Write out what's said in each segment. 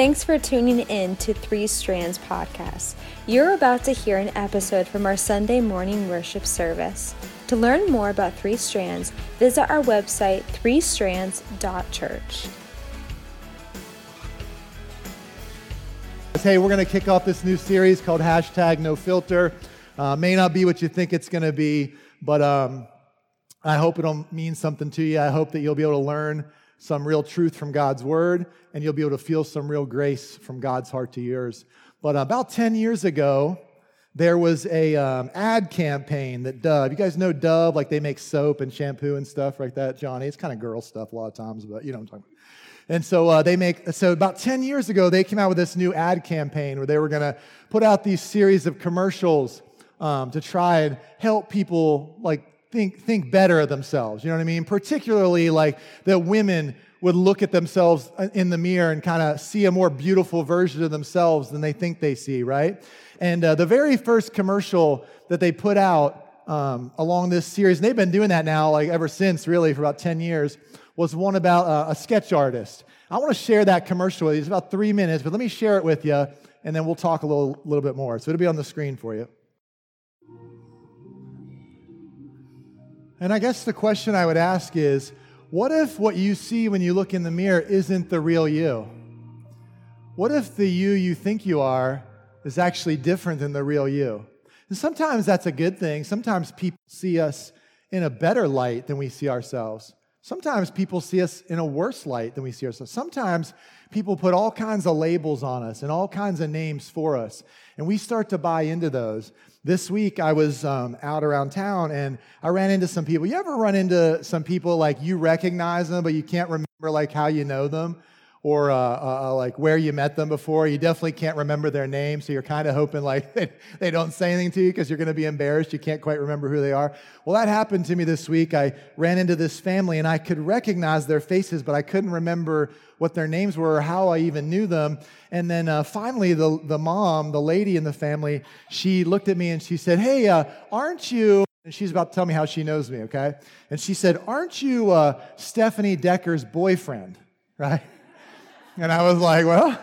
Thanks for tuning in to Three Strands Podcast. You're about to hear an episode from our Sunday morning worship service. To learn more about Three Strands, visit our website, threestrands.church. Hey, we're going to kick off this new series called Hashtag No Filter. Uh, may not be what you think it's going to be, but um, I hope it'll mean something to you. I hope that you'll be able to learn some real truth from God's word, and you'll be able to feel some real grace from God's heart to yours. But about 10 years ago, there was a um, ad campaign that Dove, you guys know Dove, like they make soap and shampoo and stuff like that, Johnny. It's kind of girl stuff a lot of times, but you know what I'm talking about. And so uh, they make, so about 10 years ago, they came out with this new ad campaign where they were going to put out these series of commercials um, to try and help people like think, think better of themselves. You know what I mean? Particularly like that women would look at themselves in the mirror and kind of see a more beautiful version of themselves than they think they see, right? And uh, the very first commercial that they put out um, along this series, and they've been doing that now like ever since, really, for about 10 years, was one about uh, a sketch artist. I want to share that commercial with you. It's about three minutes, but let me share it with you, and then we'll talk a little, little bit more. So it'll be on the screen for you. And I guess the question I would ask is what if what you see when you look in the mirror isn't the real you? What if the you you think you are is actually different than the real you? And sometimes that's a good thing. Sometimes people see us in a better light than we see ourselves. Sometimes people see us in a worse light than we see ourselves. Sometimes people put all kinds of labels on us and all kinds of names for us, and we start to buy into those. This week, I was um, out around town and I ran into some people. You ever run into some people like you recognize them, but you can't remember like how you know them? Or uh, uh, uh, like where you met them before. You definitely can't remember their name, so you're kind of hoping like they, they don't say anything to you because you're going to be embarrassed. You can't quite remember who they are. Well, that happened to me this week. I ran into this family and I could recognize their faces, but I couldn't remember what their names were or how I even knew them. And then uh, finally, the, the mom, the lady in the family, she looked at me and she said, Hey, uh, aren't you? And she's about to tell me how she knows me, okay? And she said, Aren't you uh, Stephanie Decker's boyfriend, right? And I was like, well,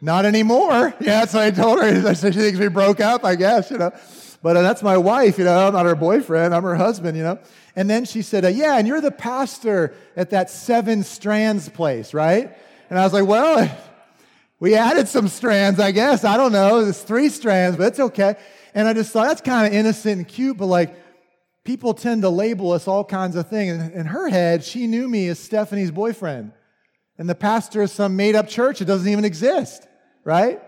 not anymore. Yeah, so I told her. I said, she thinks we broke up, I guess, you know. But uh, that's my wife, you know. I'm not her boyfriend. I'm her husband, you know. And then she said, uh, yeah, and you're the pastor at that Seven Strands place, right? And I was like, well, we added some strands, I guess. I don't know. It's three strands, but it's okay. And I just thought that's kind of innocent and cute, but like people tend to label us all kinds of things. And in her head, she knew me as Stephanie's boyfriend and the pastor of some made up church. It doesn't even exist, right?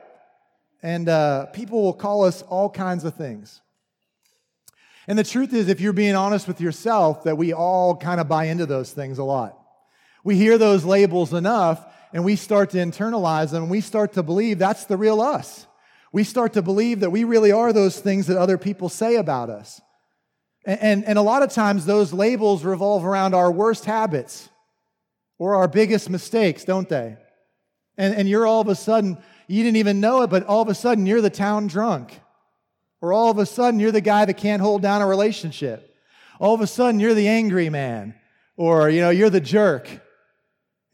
And uh, people will call us all kinds of things. And the truth is, if you're being honest with yourself, that we all kind of buy into those things a lot. We hear those labels enough and we start to internalize them and we start to believe that's the real us. We start to believe that we really are those things that other people say about us. And, and, and a lot of times those labels revolve around our worst habits or our biggest mistakes, don't they? And, and you're all of a sudden, you didn't even know it, but all of a sudden you're the town drunk. Or all of a sudden you're the guy that can't hold down a relationship. All of a sudden you're the angry man. Or, you know, you're the jerk.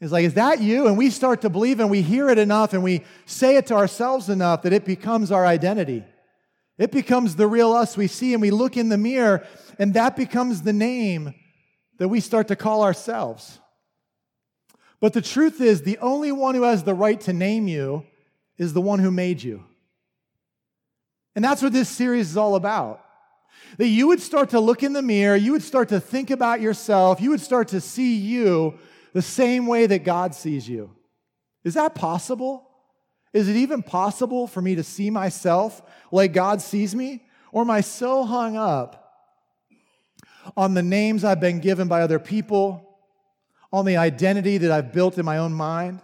It's like, is that you? And we start to believe and we hear it enough and we say it to ourselves enough that it becomes our identity. It becomes the real us we see and we look in the mirror and that becomes the name that we start to call ourselves. But the truth is, the only one who has the right to name you is the one who made you. And that's what this series is all about. That you would start to look in the mirror, you would start to think about yourself, you would start to see you the same way that God sees you. Is that possible? Is it even possible for me to see myself like God sees me? Or am I so hung up on the names I've been given by other people, on the identity that I've built in my own mind?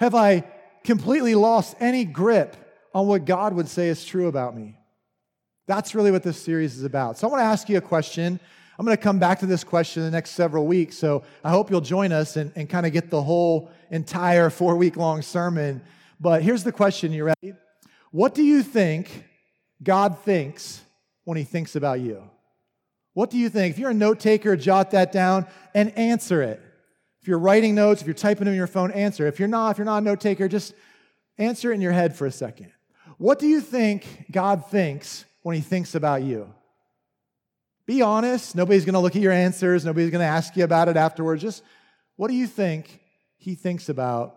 Have I completely lost any grip on what God would say is true about me? That's really what this series is about. So I want to ask you a question. I'm going to come back to this question in the next several weeks. So I hope you'll join us and, and kind of get the whole entire four week long sermon. But here's the question you ready? What do you think God thinks when he thinks about you? What do you think? If you're a note taker, jot that down and answer it. If you're writing notes, if you're typing them in your phone, answer. If you're not, if you're not a note taker, just answer it in your head for a second. What do you think God thinks when he thinks about you? Be honest. Nobody's going to look at your answers. Nobody's going to ask you about it afterwards. Just what do you think he thinks about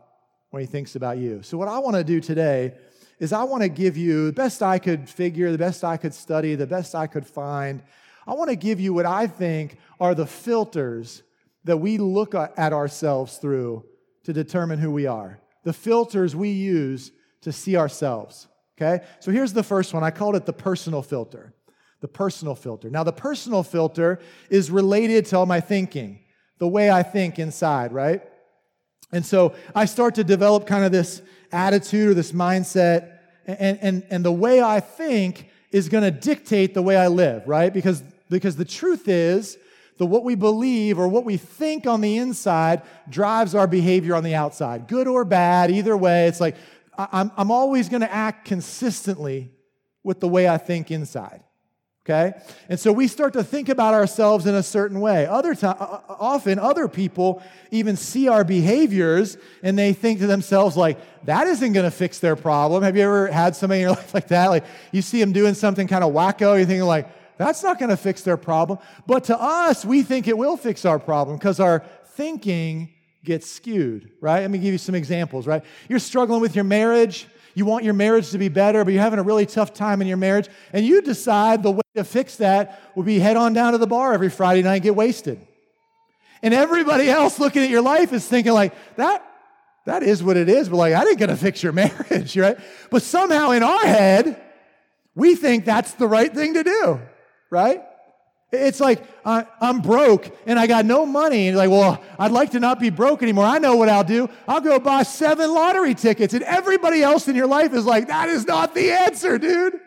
when he thinks about you? So, what I want to do today is I want to give you the best I could figure, the best I could study, the best I could find. I want to give you what I think are the filters that we look at ourselves through to determine who we are. The filters we use to see ourselves. Okay? So here's the first one. I called it the personal filter. The personal filter. Now, the personal filter is related to all my thinking, the way I think inside, right? And so I start to develop kind of this attitude or this mindset, and, and, and the way I think is going to dictate the way I live, right? Because, because the truth is, that what we believe or what we think on the inside drives our behavior on the outside, good or bad, either way. It's like I'm, I'm always going to act consistently with the way I think inside. Okay? And so we start to think about ourselves in a certain way. Other time, often other people even see our behaviors and they think to themselves like, that isn't going to fix their problem. Have you ever had somebody in your life like that? Like you see them doing something kind of wacko, you're thinking like, that's not going to fix their problem. But to us, we think it will fix our problem because our thinking gets skewed, right? Let me give you some examples, right? You're struggling with your marriage. You want your marriage to be better, but you're having a really tough time in your marriage. And you decide the way to fix that would be head on down to the bar every Friday night and get wasted. And everybody else looking at your life is thinking, like, that, that is what it is, but like, I didn't to fix your marriage, right? But somehow in our head, we think that's the right thing to do, right? It's like uh, I'm broke and I got no money. And like, well, I'd like to not be broke anymore. I know what I'll do. I'll go buy seven lottery tickets. And everybody else in your life is like, that is not the answer, dude.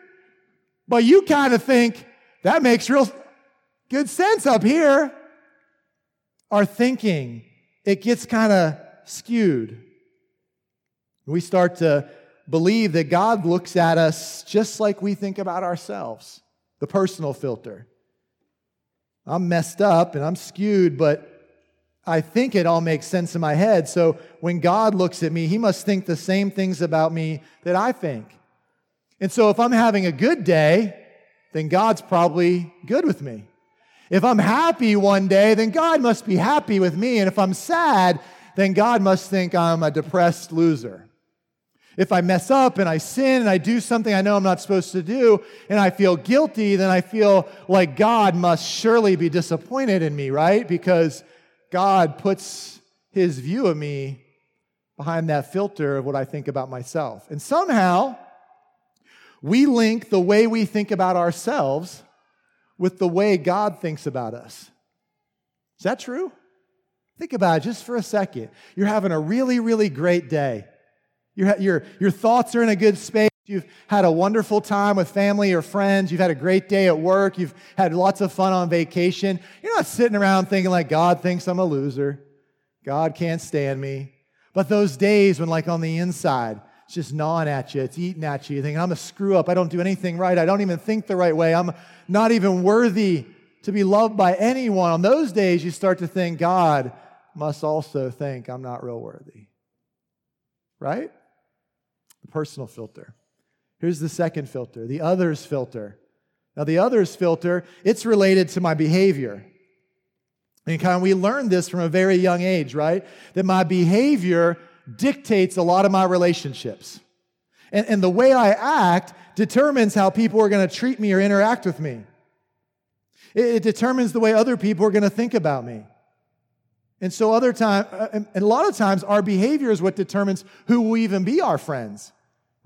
But you kind of think that makes real good sense up here. Our thinking, it gets kind of skewed. We start to believe that God looks at us just like we think about ourselves, the personal filter. I'm messed up and I'm skewed, but I think it all makes sense in my head. So when God looks at me, he must think the same things about me that I think. And so if I'm having a good day, then God's probably good with me. If I'm happy one day, then God must be happy with me. And if I'm sad, then God must think I'm a depressed loser. If I mess up and I sin and I do something I know I'm not supposed to do and I feel guilty, then I feel like God must surely be disappointed in me, right? Because God puts his view of me behind that filter of what I think about myself. And somehow, we link the way we think about ourselves with the way God thinks about us. Is that true? Think about it just for a second. You're having a really, really great day. Your, your, your thoughts are in a good space. You've had a wonderful time with family or friends. You've had a great day at work. You've had lots of fun on vacation. You're not sitting around thinking like God thinks I'm a loser. God can't stand me. But those days when, like, on the inside, it's just gnawing at you, it's eating at you, you're thinking, I'm a screw up. I don't do anything right. I don't even think the right way. I'm not even worthy to be loved by anyone. On those days, you start to think, God must also think I'm not real worthy. Right? Personal filter. Here's the second filter, the others filter. Now, the others filter, it's related to my behavior. And kind of we learned this from a very young age, right? That my behavior dictates a lot of my relationships. And, and the way I act determines how people are going to treat me or interact with me. It, it determines the way other people are going to think about me. And so, other time, uh, and a lot of times, our behavior is what determines who will even be our friends,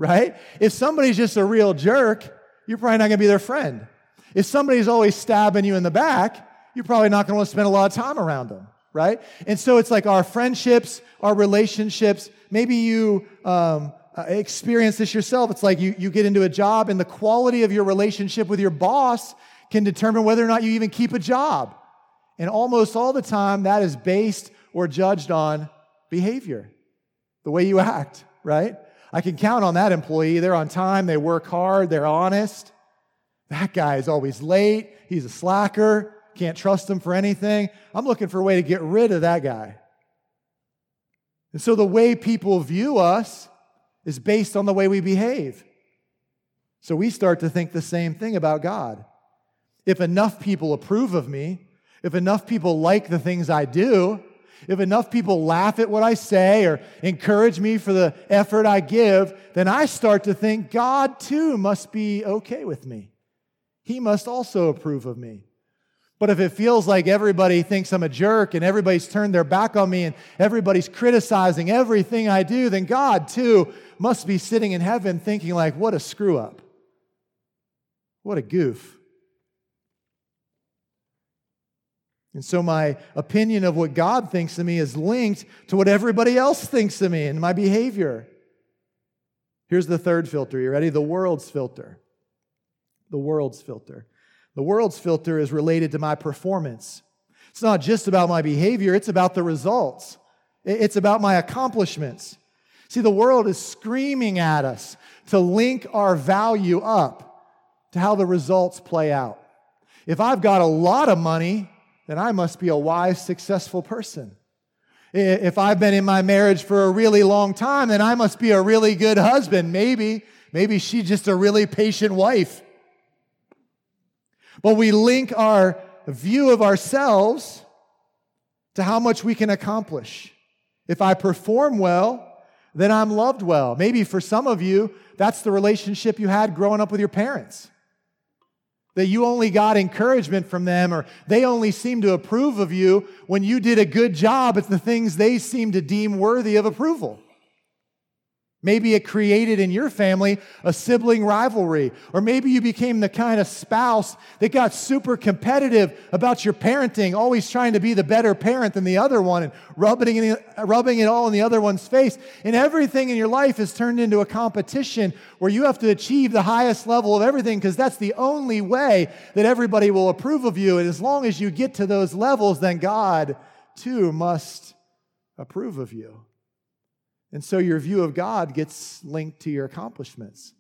right? If somebody's just a real jerk, you're probably not going to be their friend. If somebody's always stabbing you in the back, you're probably not going to want to spend a lot of time around them, right? And so, it's like our friendships, our relationships. Maybe you um, uh, experience this yourself. It's like you, you get into a job, and the quality of your relationship with your boss can determine whether or not you even keep a job. And almost all the time, that is based or judged on behavior, the way you act, right? I can count on that employee. They're on time, they work hard, they're honest. That guy is always late, he's a slacker, can't trust him for anything. I'm looking for a way to get rid of that guy, And so the way people view us is based on the way we behave. So we start to think the same thing about God. If enough people approve of me, if enough people like the things I do, if enough people laugh at what I say or encourage me for the effort I give, then I start to think God too must be okay with me. He must also approve of me. But if it feels like everybody thinks I'm a jerk and everybody's turned their back on me and everybody's criticizing everything I do, then God too must be sitting in heaven thinking like, what a screw up. What a goof. And so my opinion of what God thinks of me is linked to what everybody else thinks of me and my behavior. Here's the third filter. You ready? The world's filter. The world's filter. The world's filter is related to my performance. It's not just about my behavior, it's about the results, it's about my accomplishments. See, the world is screaming at us to link our value up to how the results play out. If I've got a lot of money, then I must be a wise, successful person. If I've been in my marriage for a really long time, then I must be a really good husband. Maybe, maybe she's just a really patient wife. But we link our view of ourselves to how much we can accomplish. If I perform well, then I'm loved well. Maybe for some of you, that's the relationship you had growing up with your parents that you only got encouragement from them or they only seemed to approve of you when you did a good job at the things they seemed to deem worthy of approval. Maybe it created in your family a sibling rivalry. Or maybe you became the kind of spouse that got super competitive about your parenting, always trying to be the better parent than the other one and rubbing it, rubbing it all in the other one's face. And everything in your life is turned into a competition where you have to achieve the highest level of everything because that's the only way that everybody will approve of you. And as long as you get to those levels, then God too must approve of you. And so your view of God gets linked to your accomplishments.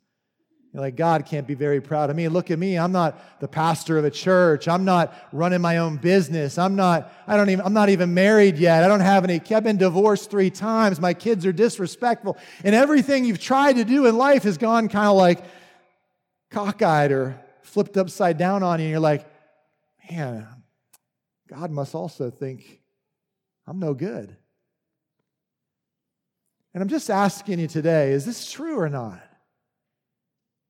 You're like, God can't be very proud of me. Look at me. I'm not the pastor of a church. I'm not running my own business. I'm not, I don't even, I'm not even married yet. I don't have any, I've been divorced three times. My kids are disrespectful. And everything you've tried to do in life has gone kind of like cockeyed or flipped upside down on you. And you're like, man, God must also think I'm no good. And I'm just asking you today is this true or not?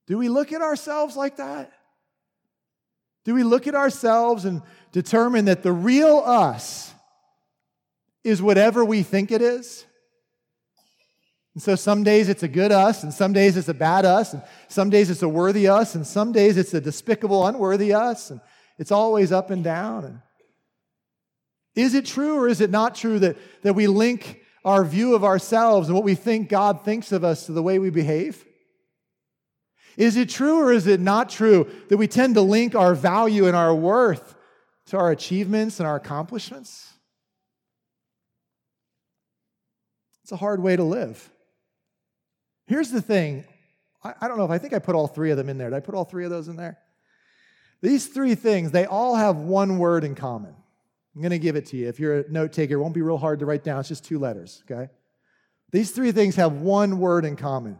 Do we look at ourselves like that? Do we look at ourselves and determine that the real us is whatever we think it is? And so some days it's a good us, and some days it's a bad us, and some days it's a worthy us, and some days it's a despicable, unworthy us, and it's always up and down. And is it true or is it not true that, that we link our view of ourselves and what we think God thinks of us to the way we behave? Is it true or is it not true that we tend to link our value and our worth to our achievements and our accomplishments? It's a hard way to live. Here's the thing I, I, don't know if I think I put all three of them in there. Did I put all three of those in there? These three things, they all have one word in common. I'm going to give it to you. If you're a note taker, it won't be real hard to write down. It's just two letters, okay? These three things have one word in common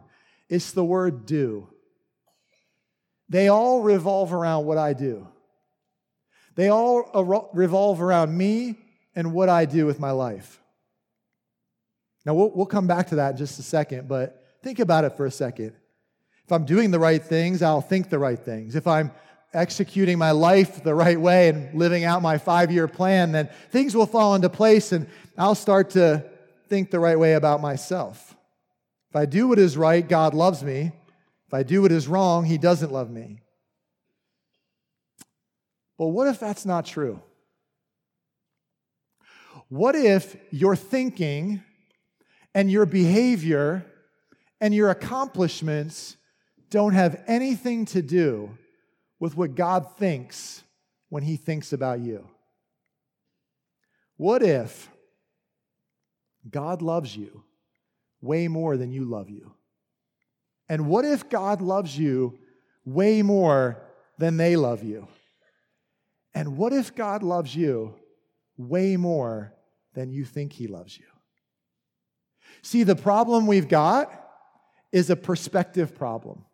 it's the word do. They all revolve around what I do. They all revolve around me and what I do with my life. Now, we'll, we'll come back to that in just a second, but think about it for a second. If I'm doing the right things, I'll think the right things. If I'm executing my life the right way and living out my five year plan, then things will fall into place and I'll start to think the right way about myself. If I do what is right, God loves me. If I do what is wrong, He doesn't love me. But what if that's not true? What if your thinking and your behavior and your accomplishments don't have anything to do with what God thinks when He thinks about you? What if God loves you way more than you love you? And what if God loves you way more than they love you? And what if God loves you way more than you think He loves you? See, the problem we've got is a perspective problem.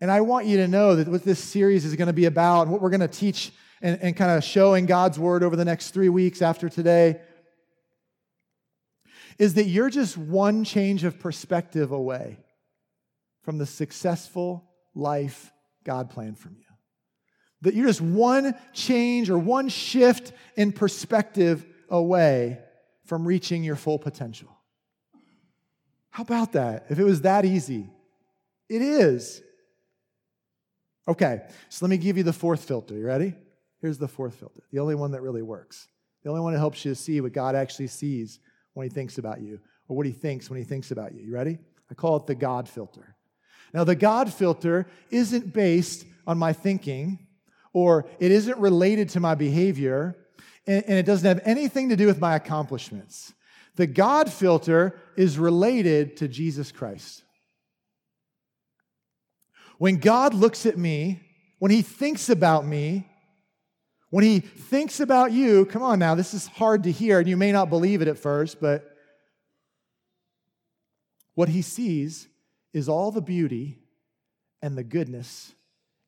And I want you to know that what this series is going to be about and what we're going to teach and, and kind of show in God's word over the next three weeks after today is that you're just one change of perspective away from the successful life God planned for you. That you're just one change or one shift in perspective away from reaching your full potential. How about that? If it was that easy, it is. Okay, so let me give you the fourth filter. You ready? Here's the fourth filter, the only one that really works. The only one that helps you see what God actually sees when He thinks about you, or what He thinks when He thinks about you. You ready? I call it the God filter. Now, the God filter isn't based on my thinking, or it isn't related to my behavior, and, and it doesn't have anything to do with my accomplishments. The God filter is related to Jesus Christ. When God looks at me, when He thinks about me, when He thinks about you, come on now, this is hard to hear, and you may not believe it at first, but what He sees is all the beauty and the goodness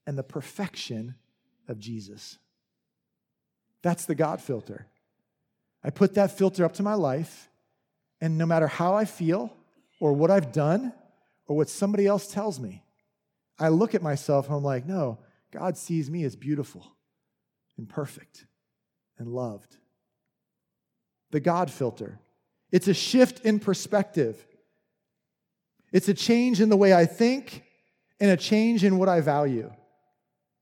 and the perfection of Jesus. That's the God filter. I put that filter up to my life, and no matter how I feel, or what I've done, or what somebody else tells me, I look at myself and I'm like, no, God sees me as beautiful and perfect and loved. The God filter. It's a shift in perspective. It's a change in the way I think and a change in what I value.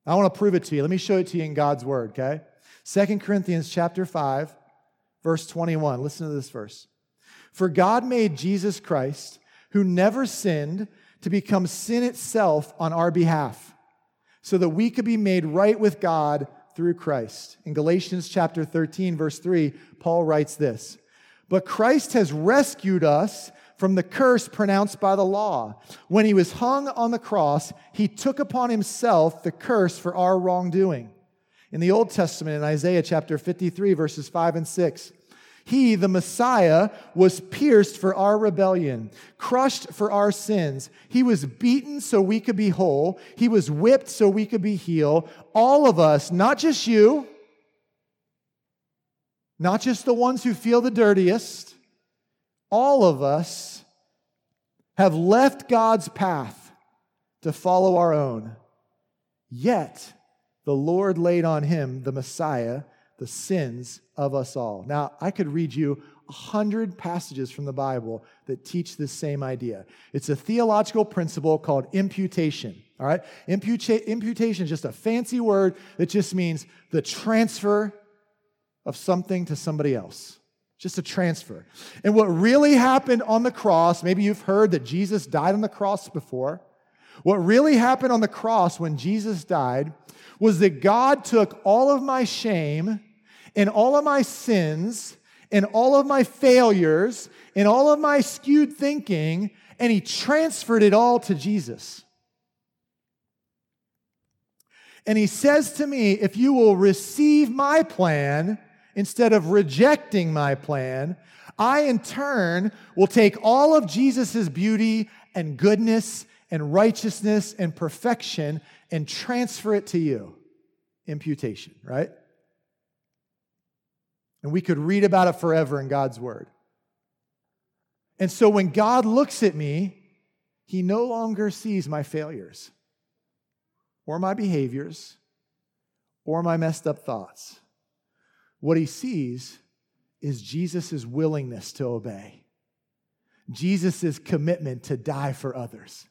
I want to prove it to you. Let me show it to you in God's word, okay? Second Corinthians chapter 5, verse 21. Listen to this verse. For God made Jesus Christ, who never sinned, to become sin itself on our behalf, so that we could be made right with God through Christ. In Galatians chapter 13, verse 3, Paul writes this But Christ has rescued us from the curse pronounced by the law. When he was hung on the cross, he took upon himself the curse for our wrongdoing. In the Old Testament, in Isaiah chapter 53, verses 5 and 6, he, the Messiah, was pierced for our rebellion, crushed for our sins. He was beaten so we could be whole. He was whipped so we could be healed. All of us, not just you, not just the ones who feel the dirtiest, all of us have left God's path to follow our own. Yet, the Lord laid on him, the Messiah, the sins of us all. Now, I could read you a hundred passages from the Bible that teach this same idea. It's a theological principle called imputation. All right? Imputa- imputation is just a fancy word that just means the transfer of something to somebody else. Just a transfer. And what really happened on the cross, maybe you've heard that Jesus died on the cross before. What really happened on the cross when Jesus died was that God took all of my shame in all of my sins, in all of my failures, in all of my skewed thinking, and he transferred it all to Jesus. And he says to me, if you will receive my plan instead of rejecting my plan, I in turn will take all of Jesus' beauty and goodness and righteousness and perfection and transfer it to you. Imputation, right? And we could read about it forever in God's word. And so when God looks at me, he no longer sees my failures or my behaviors or my messed up thoughts. What he sees is Jesus' willingness to obey, Jesus' commitment to die for others,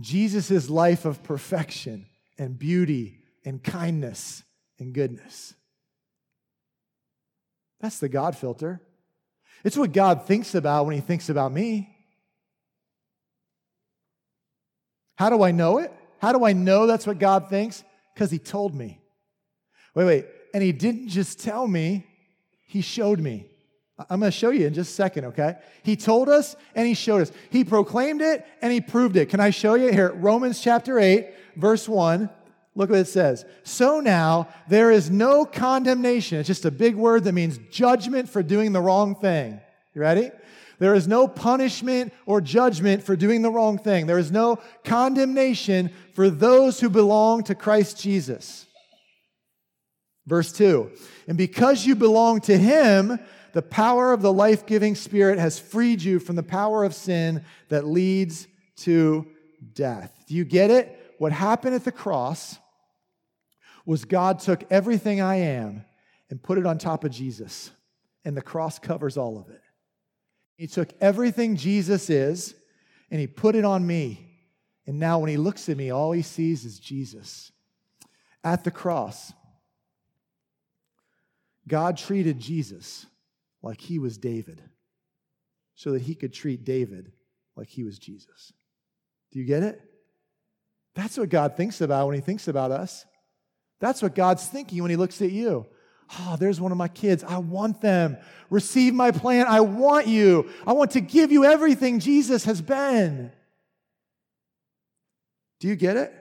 Jesus' life of perfection and beauty and kindness and goodness. That's the God filter. It's what God thinks about when He thinks about me. How do I know it? How do I know that's what God thinks? Because He told me. Wait, wait. And He didn't just tell me, He showed me. I'm going to show you in just a second, okay? He told us and he showed us. He proclaimed it and he proved it. Can I show you here? Romans chapter 8, verse 1. Look what it says. So now there is no condemnation. It's just a big word that means judgment for doing the wrong thing. You ready? There is no punishment or judgment for doing the wrong thing. There is no condemnation for those who belong to Christ Jesus. Verse 2 And because you belong to him, the power of the life giving Spirit has freed you from the power of sin that leads to death. Do you get it? What happened at the cross was God took everything I am and put it on top of Jesus, and the cross covers all of it. He took everything Jesus is and he put it on me. And now when he looks at me, all he sees is Jesus. At the cross, God treated Jesus like he was David so that he could treat David like he was Jesus. Do you get it? That's what God thinks about when he thinks about us. That's what God's thinking when he looks at you. Oh, there's one of my kids. I want them. Receive my plan. I want you. I want to give you everything Jesus has been. Do you get it?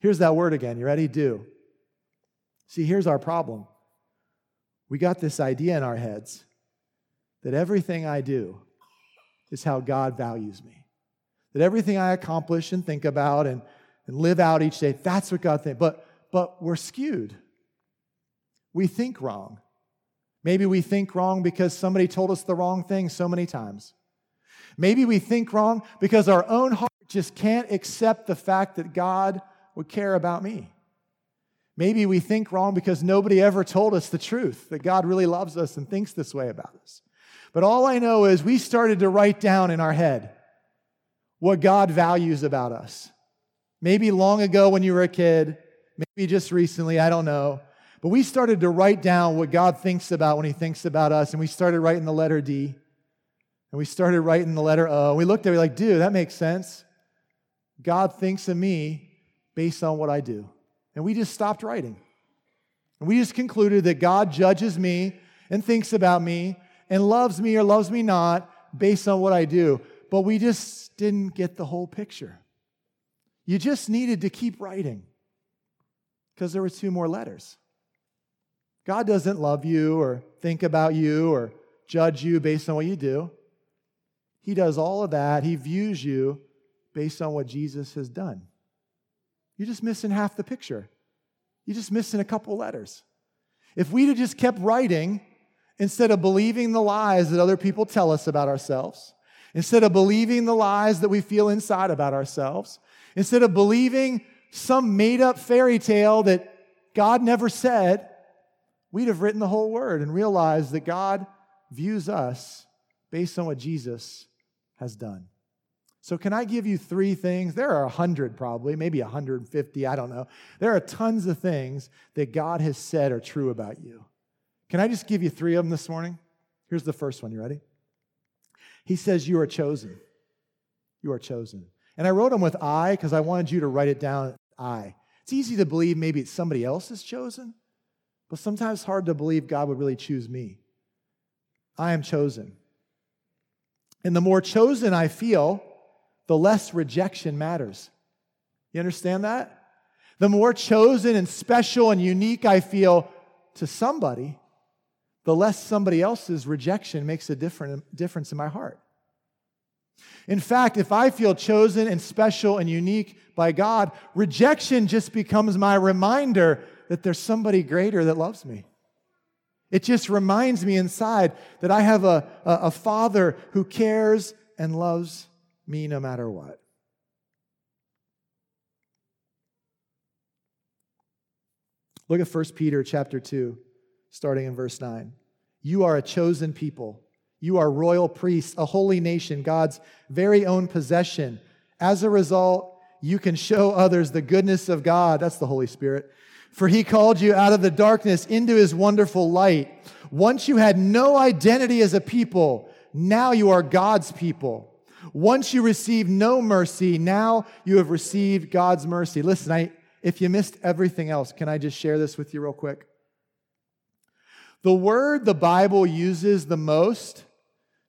Here's that word again. You ready? Do. See, here's our problem. We got this idea in our heads that everything I do is how God values me. That everything I accomplish and think about and, and live out each day, that's what God thinks. But, but we're skewed. We think wrong. Maybe we think wrong because somebody told us the wrong thing so many times. Maybe we think wrong because our own heart just can't accept the fact that God would care about me. Maybe we think wrong because nobody ever told us the truth that God really loves us and thinks this way about us. But all I know is we started to write down in our head what God values about us. Maybe long ago when you were a kid, maybe just recently, I don't know. But we started to write down what God thinks about when He thinks about us, and we started writing the letter D, and we started writing the letter O. We looked at it like, dude, that makes sense. God thinks of me based on what I do. And we just stopped writing. And we just concluded that God judges me and thinks about me and loves me or loves me not based on what I do. But we just didn't get the whole picture. You just needed to keep writing because there were two more letters. God doesn't love you or think about you or judge you based on what you do. He does all of that. He views you based on what Jesus has done. You're just missing half the picture. You're just missing a couple letters. If we'd have just kept writing instead of believing the lies that other people tell us about ourselves, instead of believing the lies that we feel inside about ourselves, instead of believing some made up fairy tale that God never said, we'd have written the whole word and realized that God views us based on what Jesus has done. So, can I give you three things? There are a hundred probably, maybe 150, I don't know. There are tons of things that God has said are true about you. Can I just give you three of them this morning? Here's the first one. You ready? He says, You are chosen. You are chosen. And I wrote them with I because I wanted you to write it down I. It's easy to believe maybe it's somebody else is chosen, but sometimes hard to believe God would really choose me. I am chosen. And the more chosen I feel, the less rejection matters. You understand that? The more chosen and special and unique I feel to somebody, the less somebody else's rejection makes a different, difference in my heart. In fact, if I feel chosen and special and unique by God, rejection just becomes my reminder that there's somebody greater that loves me. It just reminds me inside that I have a, a, a father who cares and loves me no matter what. Look at 1 Peter chapter 2, starting in verse 9. You are a chosen people. You are royal priests, a holy nation, God's very own possession. As a result, you can show others the goodness of God. That's the Holy Spirit. For he called you out of the darkness into his wonderful light. Once you had no identity as a people, now you are God's people. Once you received no mercy, now you have received God's mercy. Listen, I, if you missed everything else, can I just share this with you real quick? The word the Bible uses the most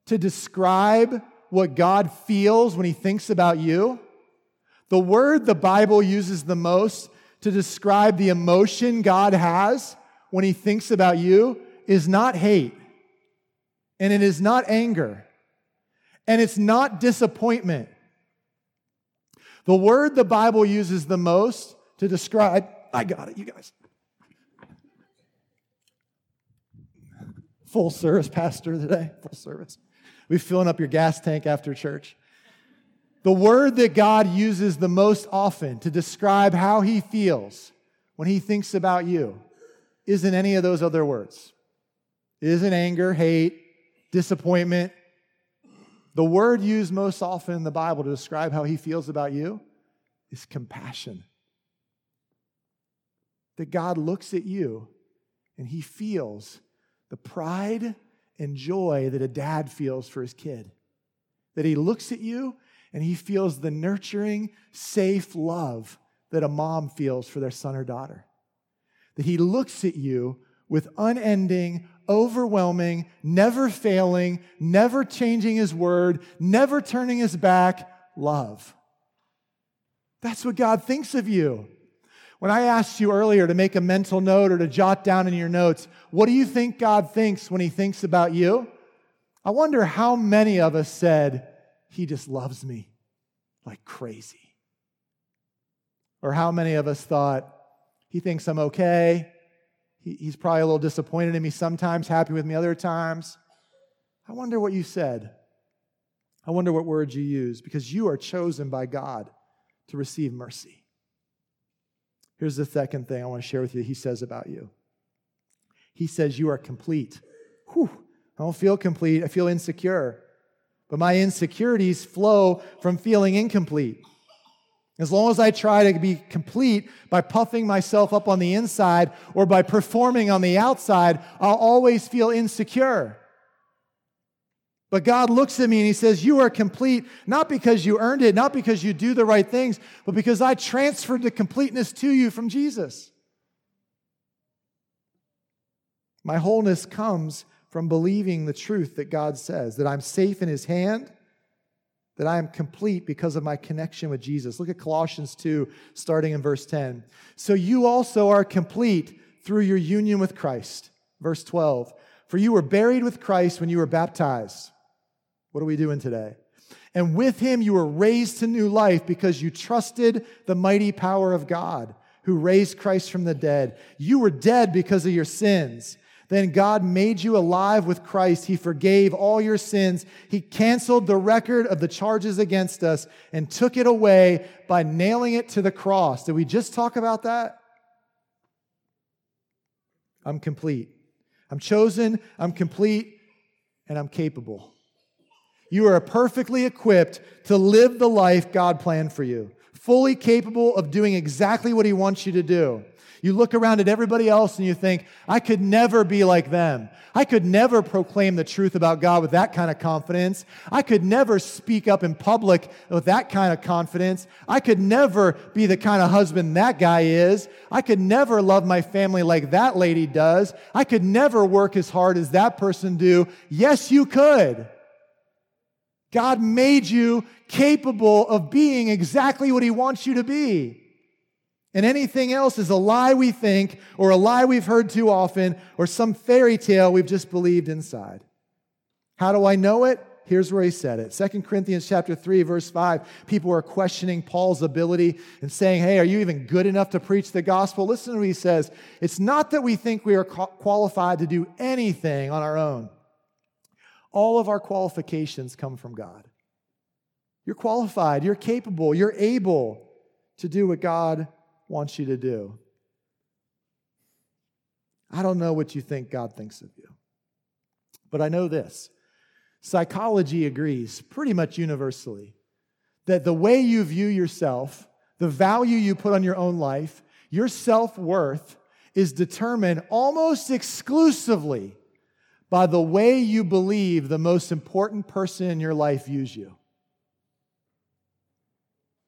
to describe what God feels when he thinks about you, the word the Bible uses the most to describe the emotion God has when he thinks about you is not hate, and it is not anger, and it's not disappointment. The word the Bible uses the most to describe, I got it, you guys. Full service pastor today, full service. We're filling up your gas tank after church. The word that God uses the most often to describe how he feels when he thinks about you isn't any of those other words. It isn't anger, hate, disappointment. The word used most often in the Bible to describe how he feels about you is compassion. That God looks at you and he feels the pride and joy that a dad feels for his kid. That he looks at you and he feels the nurturing, safe love that a mom feels for their son or daughter. That he looks at you with unending, overwhelming, never failing, never changing his word, never turning his back love. That's what God thinks of you. When I asked you earlier to make a mental note or to jot down in your notes, what do you think God thinks when he thinks about you? I wonder how many of us said, He just loves me like crazy. Or how many of us thought, He thinks I'm okay. he's probably a little disappointed in me sometimes, happy with me other times. I wonder what you said. I wonder what words you used because you are chosen by God to receive mercy. Here's the second thing I want to share with you he says about you. He says, You are complete. Whew, I don't feel complete. I feel insecure. But my insecurities flow from feeling incomplete. As long as I try to be complete by puffing myself up on the inside or by performing on the outside, I'll always feel insecure. But God looks at me and He says, You are complete, not because you earned it, not because you do the right things, but because I transferred the completeness to you from Jesus. My wholeness comes from believing the truth that God says, that I'm safe in His hand, that I am complete because of my connection with Jesus. Look at Colossians 2, starting in verse 10. So you also are complete through your union with Christ. Verse 12. For you were buried with Christ when you were baptized what are we doing today? And with him you were raised to new life because you trusted the mighty power of God who raised Christ from the dead. You were dead because of your sins. Then God made you alive with Christ. He forgave all your sins. He canceled the record of the charges against us and took it away by nailing it to the cross. Did we just talk about that? I'm complete. I'm chosen, I'm complete, and I'm capable. You are perfectly equipped to live the life God planned for you, fully capable of doing exactly what He wants you to do. You look around at everybody else and you think, I could never be like them. I could never proclaim the truth about God with that kind of confidence. I could never speak up in public with that kind of confidence. I could never be the kind of husband that guy is. I could never love my family like that lady does. I could never work as hard as that person do. Yes, you could. God made you capable of being exactly what He wants you to be. And anything else is a lie we think, or a lie we've heard too often, or some fairy tale we've just believed inside. How do I know it? Here's where he said it. 2 Corinthians chapter 3 verse 5. People are questioning Paul's ability and saying, "Hey, are you even good enough to preach the gospel?" Listen to what he says. It's not that we think we are qualified to do anything on our own. All of our qualifications come from God. You're qualified, you're capable, you're able to do what God wants you to do. I don't know what you think God thinks of you, but I know this. Psychology agrees pretty much universally that the way you view yourself, the value you put on your own life, your self worth is determined almost exclusively by the way you believe the most important person in your life views you.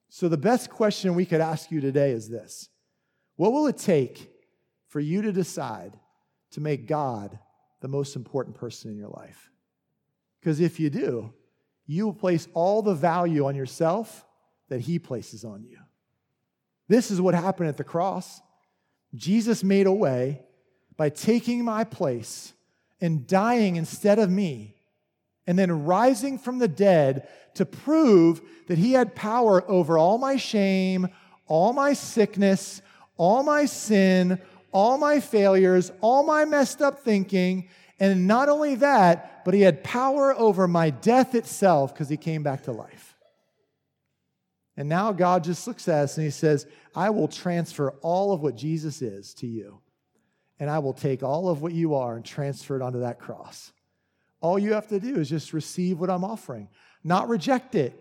So, the best question we could ask you today is this What will it take for you to decide to make God the most important person in your life? Because if you do, you will place all the value on yourself that He places on you. This is what happened at the cross. Jesus made a way by taking my place and dying instead of me and then rising from the dead to prove that he had power over all my shame, all my sickness, all my sin, all my failures, all my messed up thinking. And not only that, but he had power over my death itself because he came back to life. And now God just looks at us and he says, I will transfer all of what Jesus is to you. And I will take all of what you are and transfer it onto that cross. All you have to do is just receive what I'm offering, not reject it,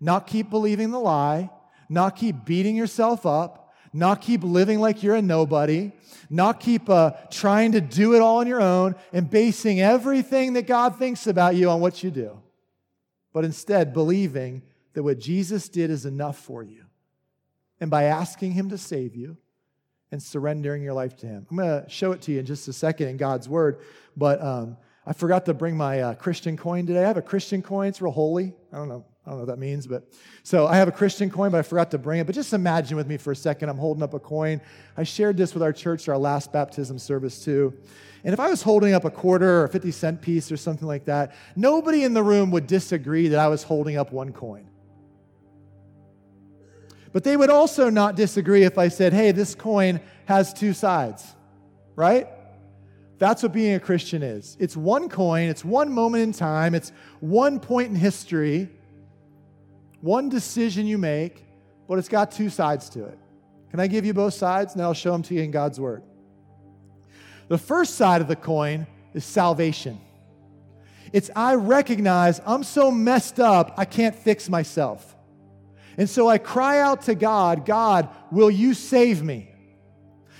not keep believing the lie, not keep beating yourself up, not keep living like you're a nobody, not keep uh, trying to do it all on your own and basing everything that God thinks about you on what you do, but instead believing that what Jesus did is enough for you. And by asking Him to save you and surrendering your life to Him. I'm going to show it to you in just a second in God's Word, but um, I forgot to bring my uh, Christian coin today. I have a Christian coin, it's real holy. I don't know. I don't know what that means, but so I have a Christian coin, but I forgot to bring it. But just imagine with me for a second, I'm holding up a coin. I shared this with our church, our last baptism service, too. And if I was holding up a quarter or a 50 cent piece or something like that, nobody in the room would disagree that I was holding up one coin. But they would also not disagree if I said, hey, this coin has two sides, right? That's what being a Christian is. It's one coin, it's one moment in time, it's one point in history one decision you make, but it's got two sides to it. Can I give you both sides? And I'll show them to you in God's Word. The first side of the coin is salvation. It's I recognize I'm so messed up, I can't fix myself. And so I cry out to God, God, will you save me?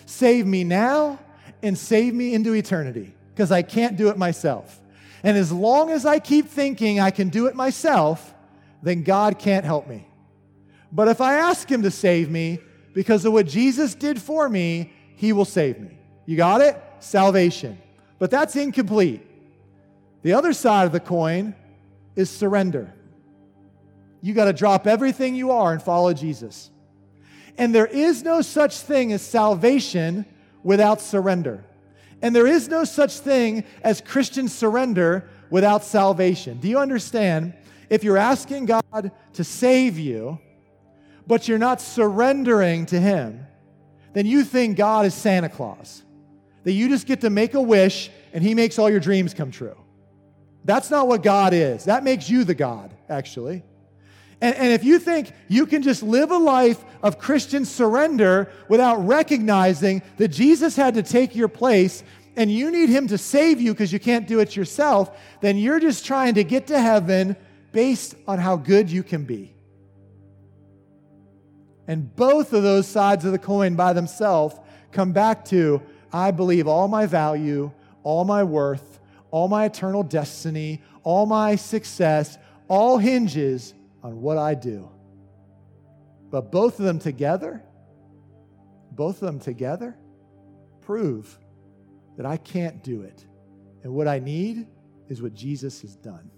Save me now and save me into eternity because I can't do it myself. And as long as I keep thinking I can do it myself, then God can't help me. But if I ask Him to save me because of what Jesus did for me, He will save me. You got it? Salvation. But that's incomplete. The other side of the coin is surrender. You got to drop everything you are and follow Jesus. And there is no such thing as salvation without surrender. And there is no such thing as Christian surrender without salvation. Do you understand if you're asking God to save you, but you're not surrendering to Him, then you think God is Santa Claus. That you just get to make a wish and He makes all your dreams come true. That's not what God is. That makes you the God, actually. And, and, if you think you can just live a life of Christian surrender without recognizing that Jesus had to take your place and you need him to save you because you can't do it yourself, then you're just trying to get to heaven based on how good you can be. And both of those sides of the coin by themselves come back to I believe all my value, all my worth, all my eternal destiny, all my success, all hinges on what I do. But both of them together, both of them together prove that I can't do it. And what I need is what Jesus has done.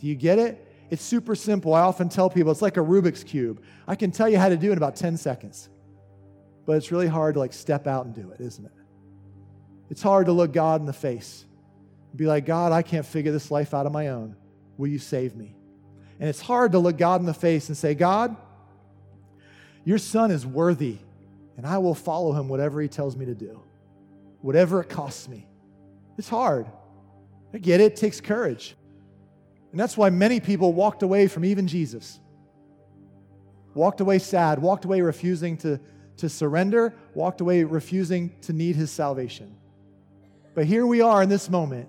Do you get it? It's super simple. I often tell people it's like a Rubik's Cube. I can tell you how to do it in about 10 seconds. But it's really hard to like step out and do it, isn't it? It's hard to look God in the face and be like, God, I can't figure this life out on my own. Will you save me? And it's hard to look God in the face and say, God, your son is worthy, and I will follow him whatever he tells me to do, whatever it costs me. It's hard. I get it, it takes courage. And that's why many people walked away from even Jesus. Walked away sad, walked away refusing to, to surrender, walked away refusing to need his salvation. But here we are in this moment.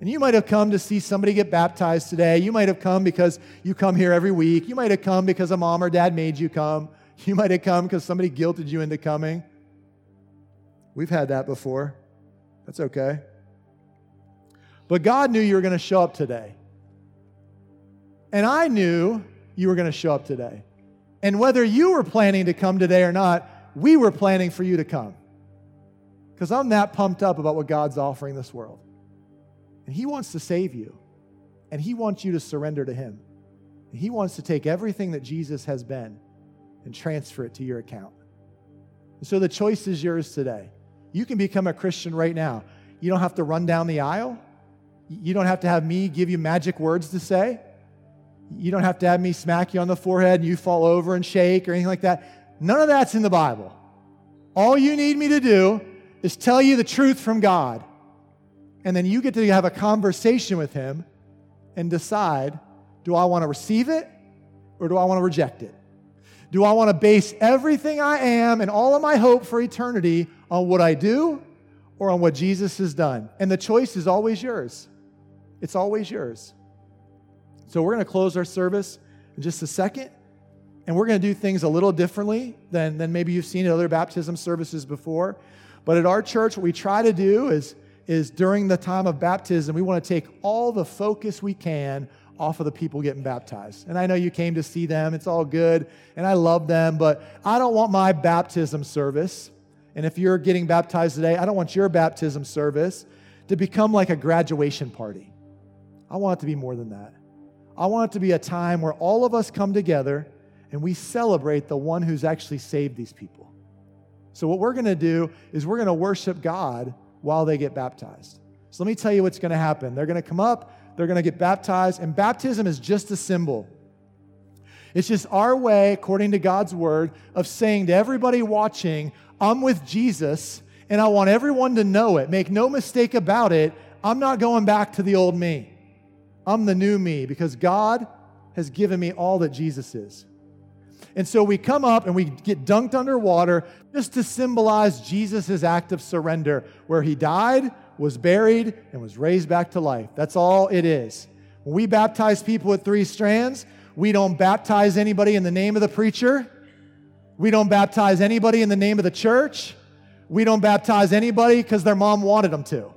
And you might have come to see somebody get baptized today. You might have come because you come here every week. You might have come because a mom or dad made you come. You might have come because somebody guilted you into coming. We've had that before. That's okay. But God knew you were going to show up today. And I knew you were going to show up today. And whether you were planning to come today or not, we were planning for you to come. Because I'm that pumped up about what God's offering this world. And He wants to save you, and He wants you to surrender to Him. And He wants to take everything that Jesus has been and transfer it to your account. And so the choice is yours today. You can become a Christian right now. You don't have to run down the aisle. You don't have to have me give you magic words to say. You don't have to have me smack you on the forehead and you fall over and shake or anything like that. None of that's in the Bible. All you need me to do is tell you the truth from God. And then you get to have a conversation with Him and decide do I want to receive it or do I want to reject it? Do I want to base everything I am and all of my hope for eternity on what I do or on what Jesus has done? And the choice is always yours. It's always yours. So we're going to close our service in just a second. And we're going to do things a little differently than, than maybe you've seen at other baptism services before. But at our church, what we try to do is, is during the time of baptism, we want to take all the focus we can off of the people getting baptized. And I know you came to see them, it's all good, and I love them, but I don't want my baptism service, and if you're getting baptized today, I don't want your baptism service to become like a graduation party. I want it to be more than that. I want it to be a time where all of us come together and we celebrate the one who's actually saved these people. So, what we're going to do is we're going to worship God while they get baptized. So, let me tell you what's going to happen. They're going to come up, they're going to get baptized, and baptism is just a symbol. It's just our way, according to God's word, of saying to everybody watching, I'm with Jesus, and I want everyone to know it. Make no mistake about it. I'm not going back to the old me. I'm the new me because God has given me all that Jesus is. And so we come up and we get dunked underwater just to symbolize Jesus' act of surrender, where he died, was buried, and was raised back to life. That's all it is. When we baptize people with three strands, we don't baptize anybody in the name of the preacher. We don't baptize anybody in the name of the church. We don't baptize anybody because their mom wanted them to.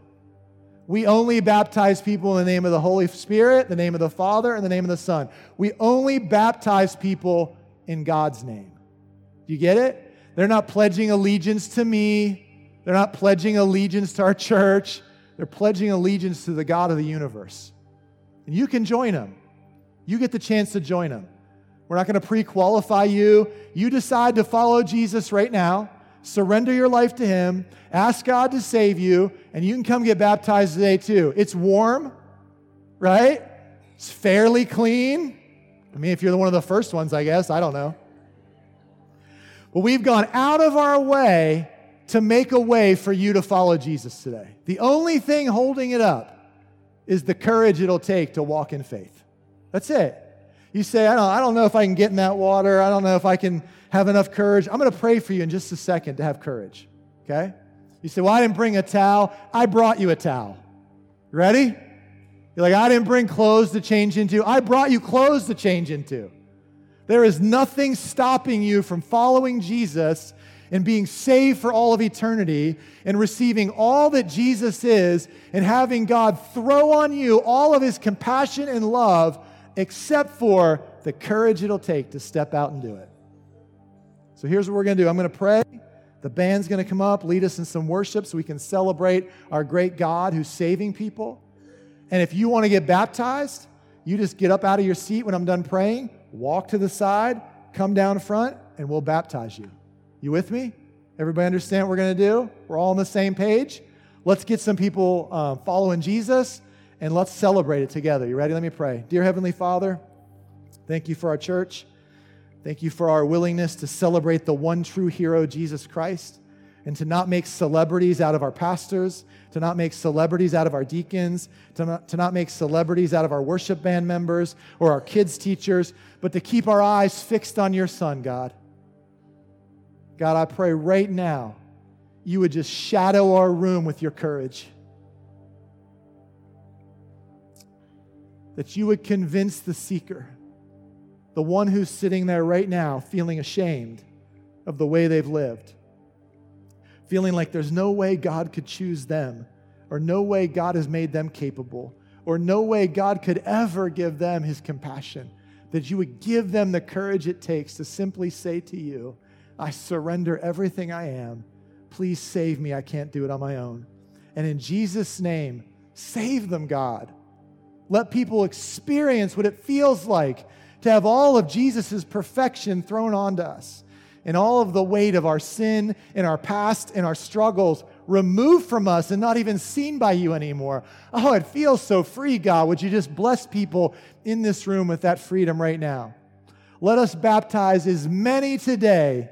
We only baptize people in the name of the Holy Spirit, the name of the Father, and the name of the Son. We only baptize people in God's name. Do you get it? They're not pledging allegiance to me. They're not pledging allegiance to our church. They're pledging allegiance to the God of the universe. And you can join them. You get the chance to join them. We're not going to pre qualify you. You decide to follow Jesus right now surrender your life to Him, ask God to save you, and you can come get baptized today too. It's warm, right? It's fairly clean. I mean, if you're one of the first ones, I guess, I don't know. But we've gone out of our way to make a way for you to follow Jesus today. The only thing holding it up is the courage it'll take to walk in faith. That's it. You say, I don't, I don't know if I can get in that water. I don't know if I can have enough courage. I'm going to pray for you in just a second to have courage. Okay? You say, Well, I didn't bring a towel. I brought you a towel. Ready? You're like, I didn't bring clothes to change into. I brought you clothes to change into. There is nothing stopping you from following Jesus and being saved for all of eternity and receiving all that Jesus is and having God throw on you all of his compassion and love except for the courage it'll take to step out and do it. So here's what we're going to do I'm going to pray. The band's going to come up, lead us in some worship so we can celebrate our great God who's saving people. And if you want to get baptized, you just get up out of your seat when I'm done praying, walk to the side, come down front, and we'll baptize you. You with me? Everybody understand what we're going to do? We're all on the same page. Let's get some people um, following Jesus and let's celebrate it together. You ready? Let me pray. Dear Heavenly Father, thank you for our church. Thank you for our willingness to celebrate the one true hero, Jesus Christ, and to not make celebrities out of our pastors, to not make celebrities out of our deacons, to not, to not make celebrities out of our worship band members or our kids' teachers, but to keep our eyes fixed on your Son, God. God, I pray right now you would just shadow our room with your courage. that you would convince the seeker, the one who's sitting there right now feeling ashamed of the way they've lived, feeling like there's no way God could choose them, or no way God has made them capable, or no way God could ever give them his compassion, that you would give them the courage it takes to simply say to you, I surrender everything I am. Please save me. I can't do it on my own. And in Jesus' name, save them, God. Let people experience what it feels like to have all of Jesus' perfection thrown onto us and all of the weight of our sin and our past and our struggles removed from us and not even seen by you anymore. Oh, it feels so free, God. Would you just bless people in this room with that freedom right now? Let us baptize as many today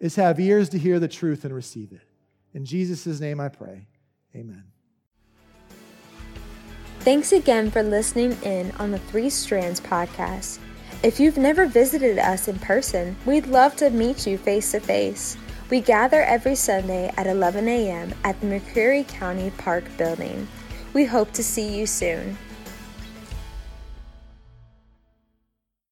as have ears to hear the truth and receive it. In Jesus' name I pray. Amen. Thanks again for listening in on the Three Strands podcast. If you've never visited us in person, we'd love to meet you face to face. We gather every Sunday at 11 a.m. at the McCreary County Park Building. We hope to see you soon.